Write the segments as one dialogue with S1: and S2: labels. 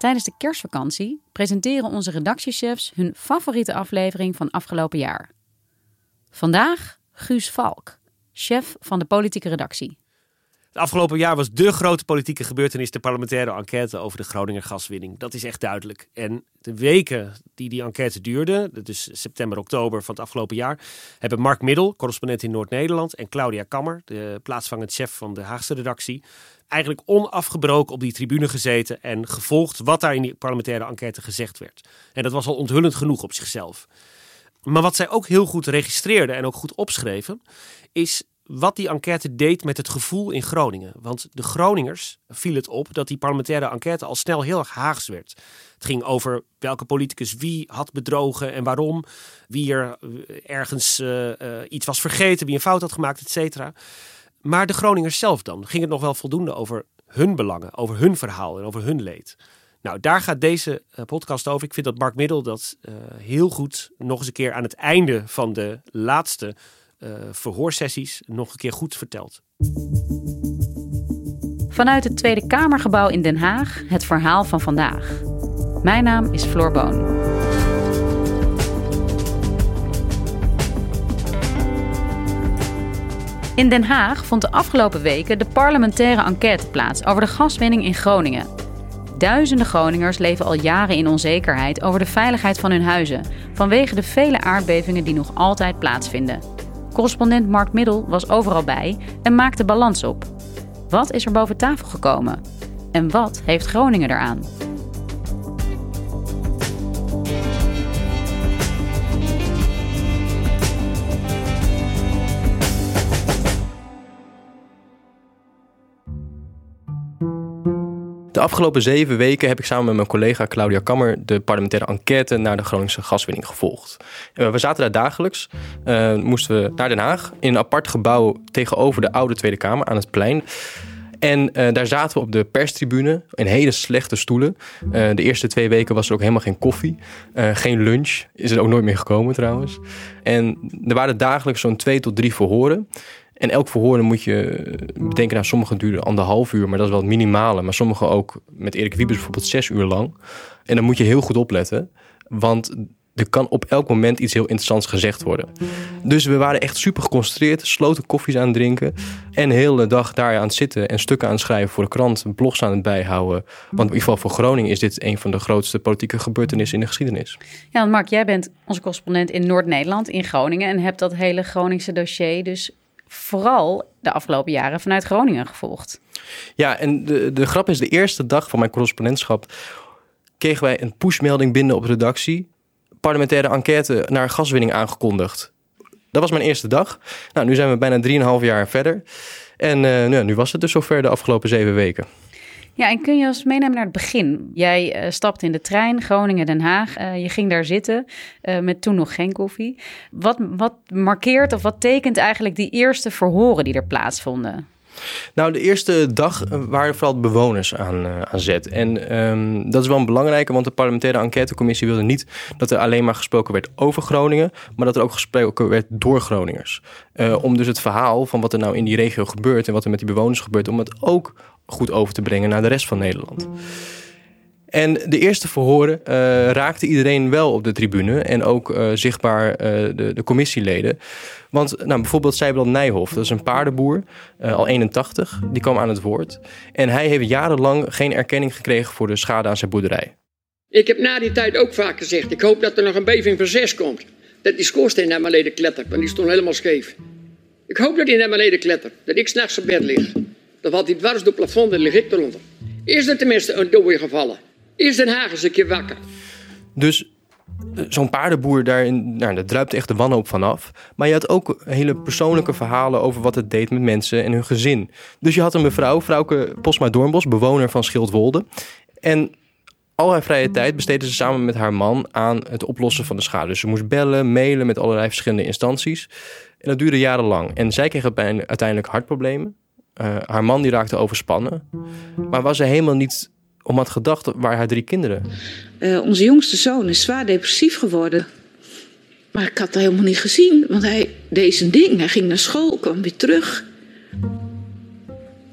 S1: Tijdens de kerstvakantie presenteren onze redactiechefs hun favoriete aflevering van afgelopen jaar. Vandaag Guus Valk, chef van de politieke redactie.
S2: Het afgelopen jaar was de grote politieke gebeurtenis de parlementaire enquête over de Groninger gaswinning. Dat is echt duidelijk. En de weken die die enquête duurde, dus september, oktober van het afgelopen jaar, hebben Mark Middel, correspondent in Noord-Nederland, en Claudia Kammer, de plaatsvangend chef van de Haagse redactie, eigenlijk onafgebroken op die tribune gezeten en gevolgd wat daar in die parlementaire enquête gezegd werd. En dat was al onthullend genoeg op zichzelf. Maar wat zij ook heel goed registreerden en ook goed opschreven, is wat die enquête deed met het gevoel in Groningen. Want de Groningers viel het op dat die parlementaire enquête al snel heel erg haags werd. Het ging over welke politicus wie had bedrogen en waarom. Wie er eh, ergens uh, uh, iets was vergeten, wie een fout had gemaakt, et cetera. Maar de Groningers zelf dan? Ging het nog wel voldoende over hun belangen, over hun verhaal en over hun leed? Nou, daar gaat deze podcast over. Ik vind dat Mark Middel dat heel goed nog eens een keer aan het einde van de laatste verhoorsessies nog een keer goed vertelt.
S1: Vanuit het Tweede Kamergebouw in Den Haag het verhaal van vandaag. Mijn naam is Floor Boon. In Den Haag vond de afgelopen weken de parlementaire enquête plaats over de gaswinning in Groningen. Duizenden Groningers leven al jaren in onzekerheid over de veiligheid van hun huizen, vanwege de vele aardbevingen die nog altijd plaatsvinden. Correspondent Mark Middel was overal bij en maakte balans op. Wat is er boven tafel gekomen? En wat heeft Groningen eraan?
S3: De afgelopen zeven weken heb ik samen met mijn collega Claudia Kammer de parlementaire enquête naar de Groningse gaswinning gevolgd. We zaten daar dagelijks, uh, moesten we naar Den Haag in een apart gebouw tegenover de oude Tweede Kamer aan het plein. En uh, daar zaten we op de perstribune in hele slechte stoelen. Uh, de eerste twee weken was er ook helemaal geen koffie. Geen lunch. Is er ook nooit meer gekomen trouwens. En er waren dagelijks zo'n twee tot drie verhoren. En elk verhoor moet je bedenken, nou, sommige duren anderhalf uur, maar dat is wel het minimale. Maar sommige ook, met Erik Wiebes bijvoorbeeld, zes uur lang. En dan moet je heel goed opletten, want er kan op elk moment iets heel interessants gezegd worden. Dus we waren echt super geconcentreerd, sloten koffies aan drinken en de hele dag daar aan het zitten en stukken aan schrijven voor de krant, blogs aan het bijhouden. Want in ieder geval voor Groningen is dit een van de grootste politieke gebeurtenissen in de geschiedenis.
S1: Ja, Mark, jij bent onze correspondent in Noord-Nederland, in Groningen, en hebt dat hele Groningse dossier dus vooral de afgelopen jaren vanuit Groningen gevolgd.
S3: Ja, en de, de grap is, de eerste dag van mijn correspondentschap kregen wij een pushmelding binnen op redactie. Parlementaire enquête naar gaswinning aangekondigd. Dat was mijn eerste dag. Nou, nu zijn we bijna 3,5 jaar verder. En uh, nou, nu was het dus zover de afgelopen zeven weken.
S1: Ja, en kun je ons meenemen naar het begin? Jij uh, stapte in de trein Groningen-Den Haag. Uh, je ging daar zitten uh, met toen nog geen koffie. Wat, wat markeert of wat tekent eigenlijk die eerste verhoren die er plaatsvonden?
S3: Nou, de eerste dag waren vooral bewoners aan, uh, aan zet. En um, dat is wel een belangrijke, want de parlementaire enquêtecommissie wilde niet dat er alleen maar gesproken werd over Groningen, maar dat er ook gesproken werd door Groningers. Uh, om dus het verhaal van wat er nou in die regio gebeurt en wat er met die bewoners gebeurt, om het ook goed over te brengen naar de rest van Nederland. En de eerste verhoren uh, raakte iedereen wel op de tribune en ook uh, zichtbaar uh, de, de, commissieleden. Want nou, bijvoorbeeld Sijbrand Nijhoff, dat is een paardenboer, al 81, die kwam aan het woord. En hij heeft jarenlang geen erkenning gekregen voor de schade aan zijn boerderij.
S4: Ik heb na die tijd ook vaak gezegd, ik hoop dat er nog een beving van 6 komt. dat die schoorsteen naar beneden klettert, want die stond helemaal scheef. Ik hoop dat hij naar beneden klettert, dat ik s'nachts op bed lig. Dan valt hij dwars door het plafond en lig ik eronder. Is er tenminste een dode gevallen? Is Den Haag eens een keer wakker?
S3: Dus eh, zo'n paardenboer, daarin, nou, daar druipt echt de wanhoop vanaf. Maar je had ook hele persoonlijke verhalen over wat het deed met mensen en hun gezin. Dus je had een mevrouw, vrouwke Posma Doornbos, bewoner van Schildwolde. En al haar vrije tijd besteedde ze samen met haar man aan het oplossen van de schade. Dus ze moest bellen, mailen met allerlei verschillende instanties. En dat duurde jarenlang. En zij kreeg uiteindelijk hartproblemen. Uh, haar man die raakte overspannen. Maar was ze helemaal niet om had gedacht waar haar drie kinderen.
S5: Uh, onze jongste zoon is zwaar depressief geworden. Maar ik had dat helemaal niet gezien, want hij deed zijn ding. Hij ging naar school, kwam weer terug.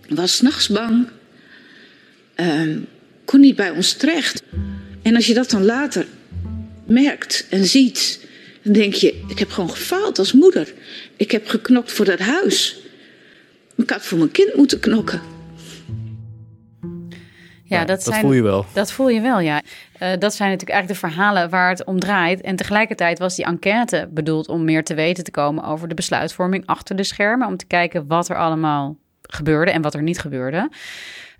S5: Was s'nachts bang. Uh, kon niet bij ons terecht. En als je dat dan later merkt en ziet, dan denk je: ik heb gewoon gefaald als moeder. Ik heb geknokt voor dat huis. Ik had voor mijn kind moeten knokken.
S1: Ja, dat, zijn,
S3: voel je wel.
S1: Dat voel je wel, ja. Uh, dat zijn natuurlijk eigenlijk de verhalen waar het om draait. En tegelijkertijd was die enquête bedoeld om meer te weten te komen over de besluitvorming achter de schermen. Om te kijken wat er allemaal gebeurde en wat er niet gebeurde.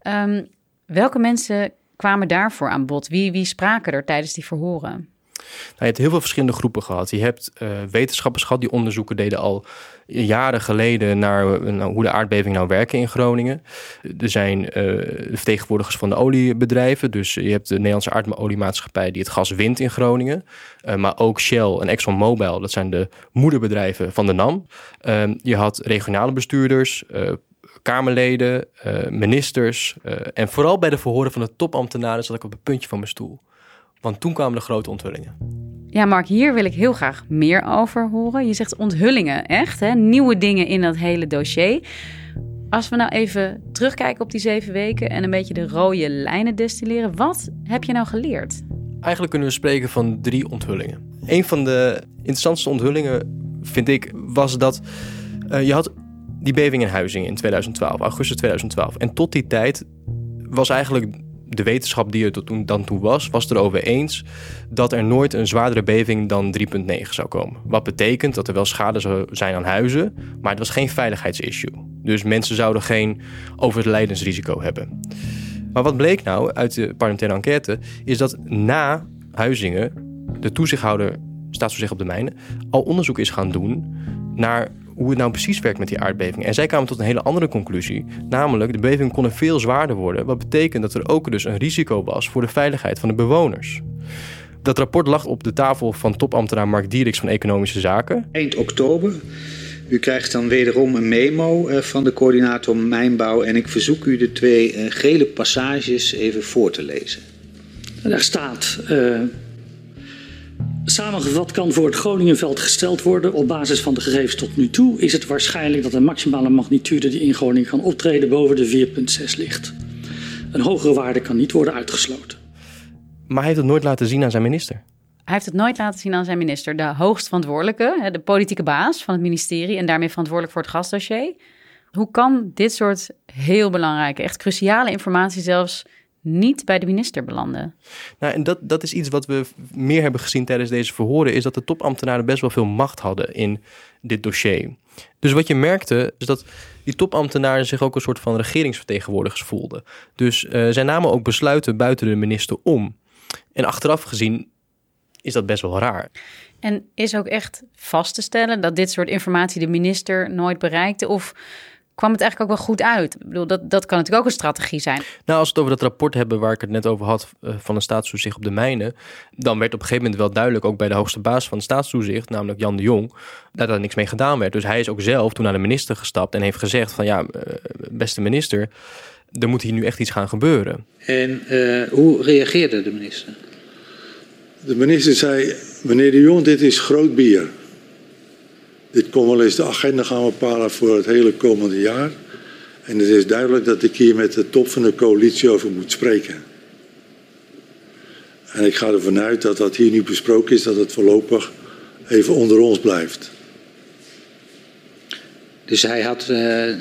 S1: Um, welke mensen kwamen daarvoor aan bod? Wie, wie spraken er tijdens die verhoren?
S3: Nou, je hebt heel veel verschillende groepen gehad. Je hebt uh, wetenschappers gehad die onderzoeken deden al jaren geleden naar uh, hoe de aardbeving nou werken in Groningen. Er zijn uh, vertegenwoordigers van de oliebedrijven. Dus je hebt de Nederlandse aardoliemaatschappij die het gas wint in Groningen. maar ook Shell en ExxonMobil, dat zijn de moederbedrijven van de NAM. Ehm, je had regionale bestuurders, Kamerleden, ministers. en vooral bij de verhoren van de topambtenaren zat ik op het puntje van mijn stoel. Want toen kwamen de grote onthullingen.
S1: Ja, Mark, hier wil ik heel graag meer over horen. Je zegt onthullingen, echt, hè? nieuwe dingen in dat hele dossier. Als we nou even terugkijken op die zeven weken en een beetje de rode lijnen destilleren, wat heb je nou geleerd?
S3: Eigenlijk kunnen we spreken van drie onthullingen. Een van de interessantste onthullingen, vind ik, was dat uh, je had die beving in Huizingen in 2012, augustus 2012. En tot die tijd was eigenlijk de wetenschap die er toen, dan toe was, was erover eens dat er nooit een zwaardere beving dan 3,9 zou komen. Wat betekent dat er wel schade zou zijn aan huizen, maar het was geen veiligheidsissue. Dus mensen zouden geen overlijdensrisico hebben. Maar wat bleek nou uit de parlementaire enquête, is dat na Huizingen de toezichthouder, staatstoezicht op de mijnen, al onderzoek is gaan doen naar hoe het nou precies werkt met die aardbeving. En zij kwamen tot een hele andere conclusie. Namelijk, de beving kon veel zwaarder worden. Wat betekent dat er ook dus een risico was voor de veiligheid van de bewoners. Dat rapport lag op de tafel van topambtenaar Mark Dieriks van Economische Zaken.
S6: Eind oktober. U krijgt dan wederom een memo eh, van de coördinator Mijnbouw. En ik verzoek u de twee eh, gele passages even voor te lezen.
S7: Daar staat. Uh Samengevat kan voor het Groningenveld gesteld worden op basis van de gegevens tot nu toe is het waarschijnlijk dat de maximale magnitude die in Groningen kan optreden boven de 4,6 ligt. Een hogere waarde kan niet worden uitgesloten.
S3: Maar hij heeft het nooit laten zien aan zijn minister.
S1: Hij heeft het nooit laten zien aan zijn minister, de hoogst verantwoordelijke, de politieke baas van het ministerie en daarmee verantwoordelijk voor het gasdossier. Hoe kan dit soort heel belangrijke, echt cruciale informatie zelfs niet bij de minister belanden.
S3: Nou, en dat, dat is iets wat we meer hebben gezien tijdens deze verhoren, is dat de topambtenaren best wel veel macht hadden in dit dossier. Dus wat je merkte, is dat die topambtenaren zich ook een soort van regeringsvertegenwoordigers voelden. Dus uh, zij namen ook besluiten buiten de minister om. En achteraf gezien is dat best wel raar.
S1: En is ook echt vast te stellen dat dit soort informatie de minister nooit bereikte? Of kwam het eigenlijk ook wel goed uit. Ik bedoel, dat, dat kan natuurlijk ook een strategie zijn.
S3: Nou, als we het over dat rapport hebben waar ik het net over had uh, van de staatstoezicht op de mijnen, dan werd op een gegeven moment wel duidelijk, ook bij de hoogste baas van de staatstoezicht, namelijk Jan de Jong, dat er niks mee gedaan werd. Dus hij is ook zelf toen naar de minister gestapt en heeft gezegd van ja, uh, beste minister, er moet hier nu echt iets gaan gebeuren.
S6: En uh, hoe reageerde de minister?
S8: De minister zei, meneer de Jong, dit is groot bier. Dit kon wel eens de agenda gaan bepalen voor het hele komende jaar. En het is duidelijk dat ik hier met de top van de coalitie over moet spreken. En ik ga ervan uit dat dat hier nu besproken is, dat het voorlopig even onder ons blijft.
S6: Dus hij had uh,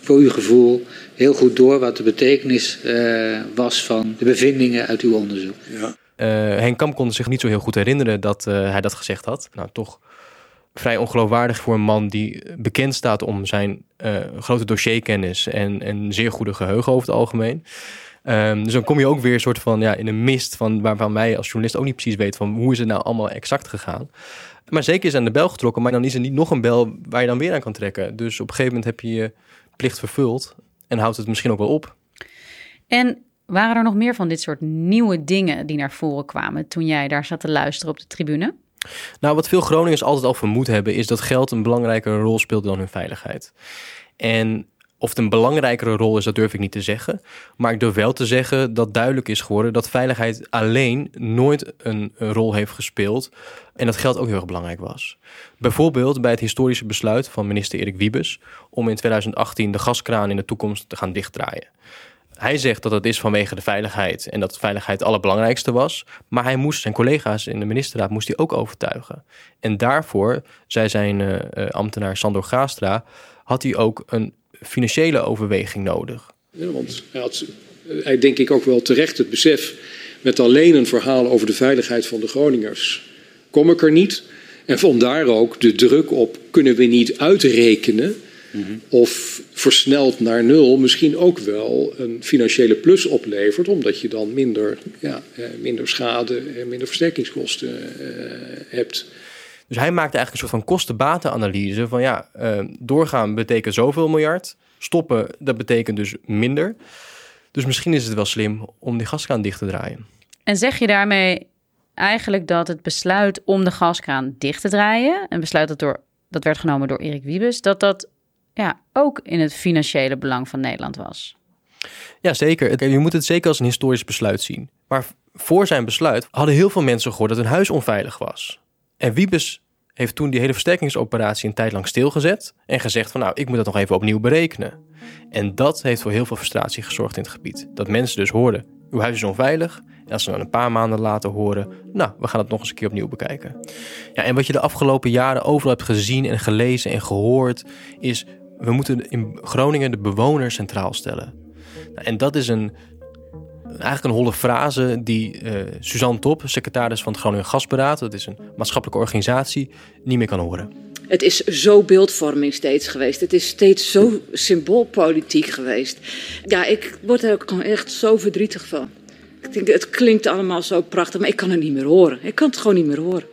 S6: voor uw gevoel heel goed door wat de betekenis uh, was van de bevindingen uit uw onderzoek.
S8: Ja.
S3: Uh, Henk Kamp kon zich niet zo heel goed herinneren dat hij dat gezegd had. Nou, toch vrij ongeloofwaardig voor een man die bekend staat om zijn grote dossierkennis en, en zeer goede geheugen over het algemeen. Um, dus dan kom je ook weer een soort van ja, in een mist van waarvan wij als journalist ook niet precies weten van hoe is het nou allemaal exact gegaan. Maar zeker is aan de bel getrokken, maar dan is er niet nog een bel waar je dan weer aan kan trekken. Dus op een gegeven moment heb je je plicht vervuld en houdt het misschien ook wel op.
S1: En waren er nog meer van dit soort nieuwe dingen die naar voren kwamen toen jij daar zat te luisteren op de tribune?
S3: Nou, wat veel Groningers altijd al vermoed hebben, is dat geld een belangrijkere rol speelt dan hun veiligheid. En of het een belangrijkere rol is, dat durf ik niet te zeggen. Maar ik durf wel te zeggen dat duidelijk is geworden dat veiligheid alleen nooit een, rol heeft gespeeld. En dat geld ook heel erg belangrijk was. Bijvoorbeeld bij het historische besluit van minister Erik Wiebes om in 2018 de gaskraan in de toekomst te gaan dichtdraaien. Hij zegt dat dat is vanwege de veiligheid en dat veiligheid het allerbelangrijkste was. Maar hij moest zijn collega's in de ministerraad moest hij ook overtuigen. En daarvoor, zei zijn uh, ambtenaar Sandor Gaastra, had hij ook een financiële overweging nodig.
S9: Ja, want hij had, hij denk ik ook wel terecht het besef met alleen een verhaal over de veiligheid van de Groningers kom ik er niet. En vandaar ook de druk op kunnen we niet uitrekenen of versneld naar nul misschien ook wel een financiële plus oplevert, omdat je dan minder, ja, eh, minder schade en minder versterkingskosten eh, hebt.
S3: Dus hij maakte eigenlijk een soort van kosten-batenanalyse van ja, uh, doorgaan betekent zoveel miljard, stoppen dat betekent dus minder. Dus misschien is het wel slim om die gaskraan dicht te draaien.
S1: En zeg je daarmee eigenlijk dat het besluit om de gaskraan dicht te draaien, een besluit dat, door, dat werd genomen door Erik Wiebes, dat dat ja, ook in het financiële belang van Nederland was?
S3: Ja, zeker. Je moet het zeker als een historisch besluit zien. Maar voor zijn besluit hadden heel veel mensen gehoord dat hun huis onveilig was. En Wiebes heeft toen die hele versterkingsoperatie een tijd lang stilgezet en gezegd van nou, ik moet dat nog even opnieuw berekenen. En dat heeft voor heel veel frustratie gezorgd in het gebied. Dat mensen dus hoorden, uw huis is onveilig. En als ze dan een paar maanden later horen, nou, we gaan het nog eens een keer opnieuw bekijken. Ja, en wat je de afgelopen jaren overal hebt gezien en gelezen en gehoord, is we moeten in Groningen de bewoner centraal stellen. Nou, en dat is een eigenlijk een holle frase die uh, Suzanne Top, secretaris van het Groningen Gasberaad, dat is een maatschappelijke organisatie, niet meer kan horen.
S5: Het is zo beeldvorming steeds geweest. Het is steeds zo symboolpolitiek geweest. Ja, ik word er ook echt zo verdrietig van. Ik denk, het klinkt allemaal zo prachtig, maar ik kan het niet meer horen. Ik kan het gewoon niet meer horen.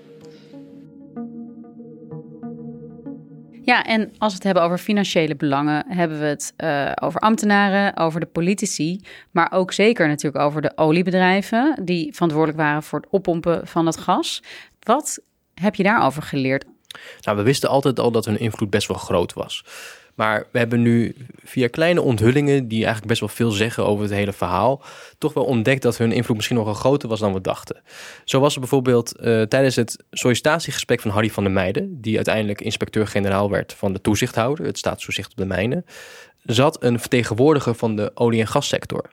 S1: Ja, en als we het hebben over financiële belangen, hebben we het uh, over ambtenaren, over de politici, maar ook zeker natuurlijk over de oliebedrijven die verantwoordelijk waren voor het oppompen van het gas. Wat heb je daarover geleerd?
S3: Nou, we wisten altijd al dat hun invloed best wel groot was. Maar we hebben nu via kleine onthullingen, die eigenlijk best wel veel zeggen over het hele verhaal, toch wel ontdekt dat hun invloed misschien nog wel groter was dan we dachten. Zo was er bijvoorbeeld uh, tijdens het sollicitatiegesprek van Harry van der Meijden, die uiteindelijk inspecteur-generaal werd van de toezichthouder, het staatstoezicht op de mijnen, zat een vertegenwoordiger van de olie- en gassector.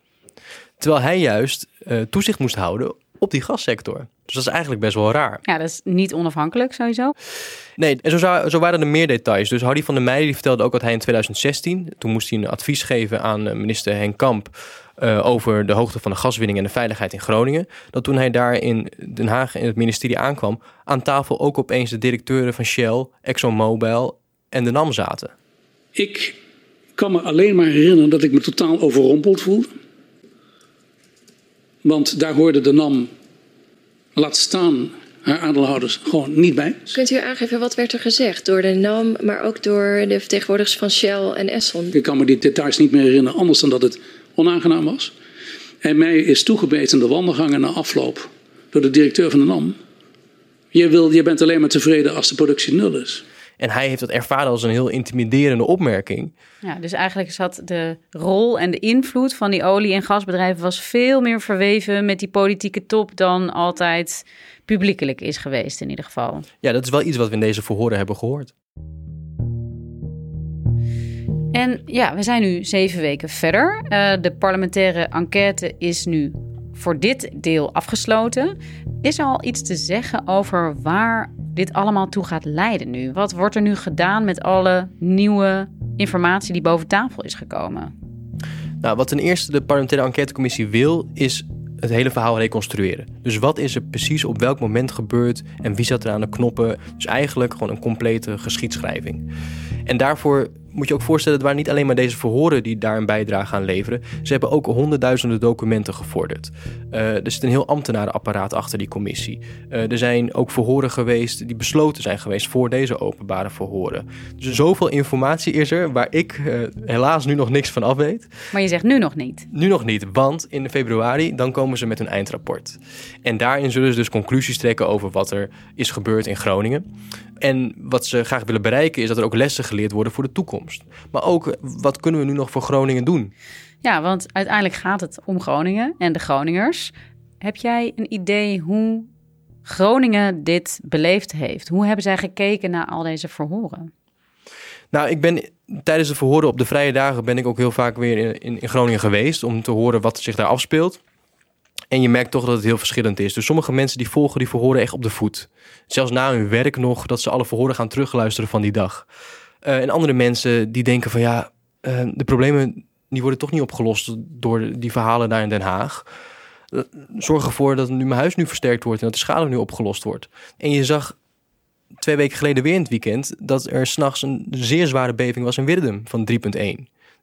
S3: Terwijl hij juist uh, toezicht moest houden op die gassector. Dus dat is eigenlijk best wel raar.
S1: Ja, dat is niet onafhankelijk sowieso.
S3: Nee, en zo, zo waren er meer details. Dus Hardy van der Meijden die vertelde ook dat hij in 2016... toen moest hij een advies geven aan eh, minister Henk Kamp... Uh, over de hoogte van de gaswinning en de veiligheid in Groningen. Dat toen hij daar in Den Haag in het ministerie aankwam... aan tafel ook opeens de directeuren van Shell, ExxonMobil en de NAM zaten.
S9: Ik kan me alleen maar herinneren dat ik me totaal overrompeld voelde. Want daar hoorde de NAM, laat staan haar aandeelhouders, gewoon niet bij.
S10: Kunt u aangeven wat werd er gezegd door de NAM, maar ook door de vertegenwoordigers van Shell en Esson?
S9: Ik kan me die details niet meer herinneren, anders dan dat het onaangenaam was. En mij is toegebeten de wandelgangen na afloop door de directeur van de NAM. Je, wil, je bent alleen maar tevreden als de productie nul is.
S3: En hij heeft dat ervaren als een heel intimiderende opmerking.
S1: Ja, dus eigenlijk zat de rol en de invloed van die olie- en gasbedrijven was veel meer verweven met die politieke top dan altijd publiekelijk is geweest in ieder geval.
S3: Ja, dat is wel iets wat we in deze verhoren hebben gehoord.
S1: En ja, we zijn nu zeven weken verder. Uh, de parlementaire enquête is nu voor dit deel afgesloten. Is er al iets te zeggen over waar dit allemaal toe gaat leiden nu? Wat wordt er nu gedaan met alle nieuwe informatie die boven tafel is gekomen?
S3: Nou, wat ten eerste de parlementaire enquêtecommissie wil, is het hele verhaal reconstrueren. Dus wat is er precies op welk moment gebeurd en wie zat er aan de knoppen? Dus eigenlijk gewoon een complete geschiedschrijving. En daarvoor moet je ook voorstellen, het waren niet alleen maar deze verhoren die daar een bijdrage aan leveren. Ze hebben ook honderdduizenden documenten gevorderd. Uh, er zit een heel ambtenarenapparaat achter die commissie. Uh, er zijn ook verhoren geweest die besloten zijn geweest voor deze openbare verhoren. Dus zoveel informatie is er waar ik uh, helaas nu nog niks van af weet.
S1: Maar je zegt nu nog niet?
S3: Nu nog niet, want in februari dan komen ze met hun eindrapport. En daarin zullen ze dus conclusies trekken over wat er is gebeurd in Groningen. En wat ze graag willen bereiken is dat er ook lessen geleerd worden voor de toekomst. Maar ook wat kunnen we nu nog voor Groningen doen?
S1: Ja, want uiteindelijk gaat het om Groningen en de Groningers. Heb jij een idee hoe Groningen dit beleefd heeft? Hoe hebben zij gekeken naar al deze verhoren?
S3: Nou, ik ben tijdens de verhoren op de vrije dagen ben ik ook heel vaak weer in, in Groningen geweest om te horen wat zich daar afspeelt. En je merkt toch dat het heel verschillend is. Dus sommige mensen die volgen die verhoren echt op de voet. Zelfs na hun werk nog, dat ze alle verhoren gaan terugluisteren van die dag. Uh, en andere mensen die denken van ja, uh, de problemen die worden toch niet opgelost door die verhalen daar in Den Haag. Uh, zorg ervoor dat nu mijn huis nu versterkt wordt en dat de schade nu opgelost wordt. En je zag twee weken geleden weer in het weekend dat er s'nachts een zeer zware beving was in Wirdum van 3,1.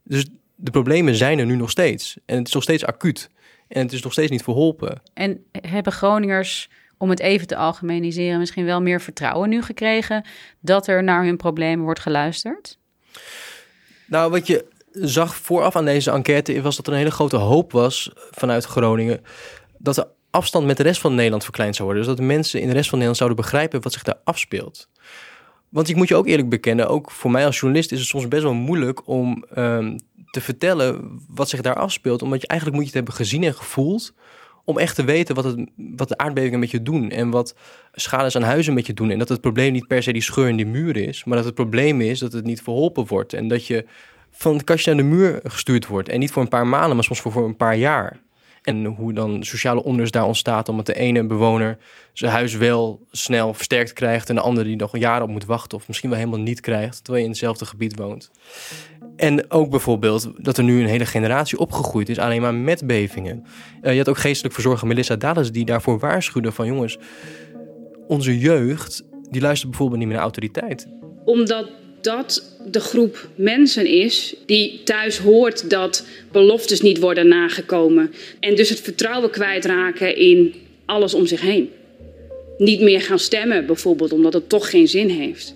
S3: Dus de problemen zijn er nu nog steeds. En het is nog steeds acuut. En het is nog steeds niet verholpen.
S1: En hebben Groningers, om het even te algemeniseren, misschien wel meer vertrouwen nu gekregen dat er naar hun problemen wordt geluisterd?
S3: Nou, wat je zag vooraf aan deze enquête was dat er een hele grote hoop was vanuit Groningen dat de afstand met de rest van Nederland verkleind zou worden. Dus dat de mensen in de rest van Nederland zouden begrijpen wat zich daar afspeelt. Want ik moet je ook eerlijk bekennen, ook voor mij als journalist is het soms best wel moeilijk om um, te vertellen wat zich daar afspeelt. Omdat je eigenlijk moet je het hebben gezien en gevoeld. Om echt te weten wat, het, wat de aardbevingen met je doen. En wat schades aan huizen met je doen. En dat het probleem niet per se die scheur in die muur is. Maar dat het probleem is dat het niet verholpen wordt. En dat je van het kastje naar de muur gestuurd wordt. En niet voor een paar maanden, maar soms voor, voor een paar jaar. En hoe dan sociale onrust daar ontstaat, omdat de ene bewoner zijn huis wel snel versterkt krijgt en de andere die nog jaren op moet wachten of misschien wel helemaal niet krijgt, terwijl je in hetzelfde gebied woont. En ook bijvoorbeeld dat er nu een hele generatie opgegroeid is alleen maar met bevingen. Uh, je had ook geestelijk verzorger Melissa Dallas die daarvoor waarschuwde van jongens, onze jeugd die luistert bijvoorbeeld niet meer naar autoriteit.
S11: Omdat dat de groep mensen is die thuis hoort dat beloftes niet worden nagekomen. En dus het vertrouwen kwijtraken in alles om zich heen. Niet meer gaan stemmen bijvoorbeeld omdat het toch geen zin heeft.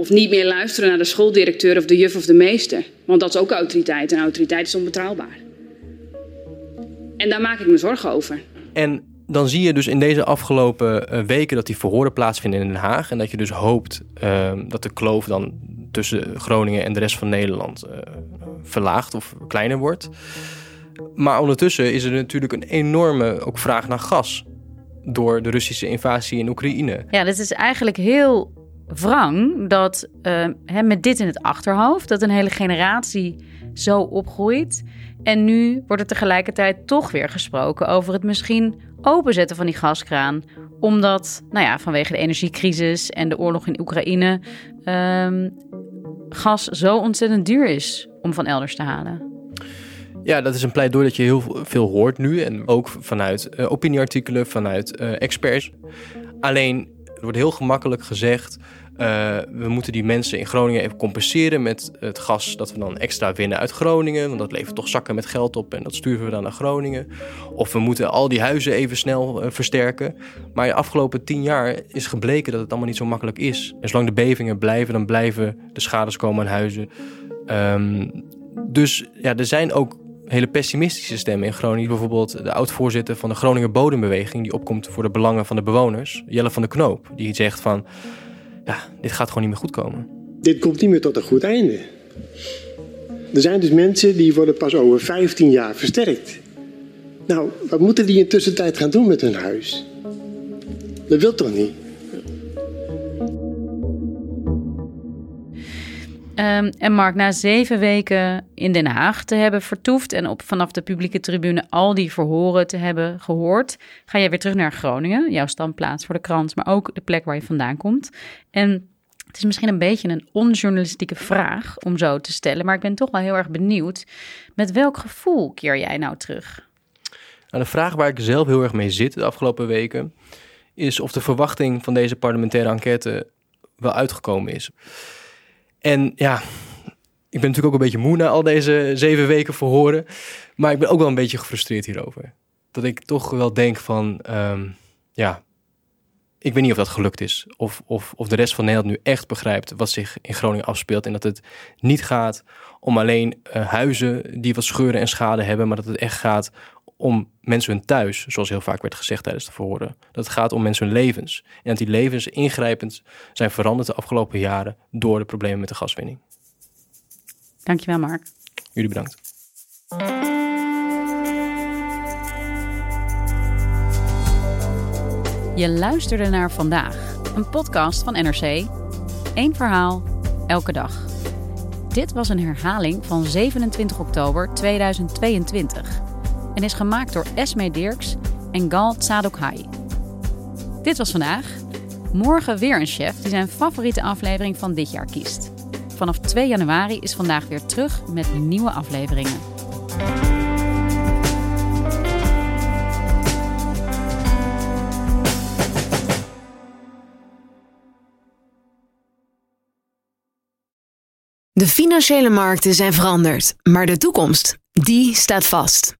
S11: Of niet meer luisteren naar de schooldirecteur of de juf of de meester. Want dat is ook autoriteit en autoriteit is onbetrouwbaar. En daar maak ik me zorgen over.
S3: En dan zie je dus in deze afgelopen eh, weken dat die verhoren plaatsvinden in Den Haag. En dat je dus hoopt uh, dat de kloof dan tussen Groningen en de rest van Nederland uh, verlaagt of kleiner wordt. Maar ondertussen is er natuurlijk een enorme ook vraag naar gas door de Russische invasie in Oekraïne.
S1: Ja, dit is eigenlijk heel wrang dat uh, met dit in het achterhoofd, dat een hele generatie zo opgroeit. En nu wordt er tegelijkertijd toch weer gesproken over het misschien openzetten van die gaskraan. Omdat, nou ja, vanwege de energiecrisis en de oorlog in Oekraïne, um, gas zo ontzettend duur is om van elders te halen.
S3: Ja, dat is een pleidooi dat je heel veel hoort nu. En ook vanuit uh, opinieartikelen, vanuit uh, experts. Alleen, er wordt heel gemakkelijk gezegd... Uh, we moeten die mensen in Groningen even compenseren met het gas dat we dan extra winnen uit Groningen. Want dat levert toch zakken met geld op en dat sturen we dan naar Groningen. Of we moeten al die huizen even snel uh, versterken. Maar de afgelopen tien jaar is gebleken dat het allemaal niet zo makkelijk is. En zolang de bevingen blijven, dan blijven de schades komen aan huizen. Um, dus ja, er zijn ook hele pessimistische stemmen in Groningen. Bijvoorbeeld de oud-voorzitter van de Groninger Bodembeweging... die opkomt voor de belangen van de bewoners, Jelle van de Knoop. Die zegt van ja, dit gaat gewoon niet meer goed komen.
S12: Dit komt niet meer tot een goed einde. Er zijn dus mensen die worden pas over 15 jaar versterkt. Nou, wat moeten die in tussentijd gaan doen met hun huis? Dat wil toch niet?
S1: Um, en Mark, na zeven weken in Den Haag te hebben vertoefd en op, vanaf de publieke tribune al die verhoren te hebben gehoord, ga jij weer terug naar Groningen, jouw standplaats voor de krant, maar ook de plek waar je vandaan komt. En het is misschien een beetje een onjournalistieke vraag om zo te stellen, maar ik ben toch wel heel erg benieuwd. Met welk gevoel keer jij nou terug?
S3: Nou, de vraag waar ik zelf heel erg mee zit de afgelopen weken is of de verwachting van deze parlementaire enquête wel uitgekomen is. En ja, ik ben natuurlijk ook een beetje moe na al deze zeven weken verhoren, maar ik ben ook wel een beetje gefrustreerd hierover. Dat ik toch wel denk van, ehm, ja, ik weet niet of dat gelukt is. Of, of, of de rest van Nederland nu echt begrijpt wat zich in Groningen afspeelt. En dat het niet gaat om alleen uh, huizen die wat scheuren en schade hebben, maar dat het echt gaat om mensen hun thuis, zoals heel vaak werd gezegd tijdens de verhoren. Dat het gaat om mensen hun levens. En dat die levens ingrijpend zijn veranderd de afgelopen jaren door de problemen met de gaswinning.
S1: Dankjewel, Mark.
S3: Jullie bedankt.
S1: Je luisterde naar vandaag, een podcast van NRC. Eén verhaal, elke dag. Dit was een herhaling van 27 oktober 2022 en is gemaakt door Esme Dirks en Gal Tsadokhai. Dit was vandaag. Morgen weer een chef die zijn favoriete aflevering van dit jaar kiest. Vanaf 2 januari is vandaag weer terug met nieuwe afleveringen.
S13: De financiële markten zijn veranderd, maar de toekomst, die staat vast.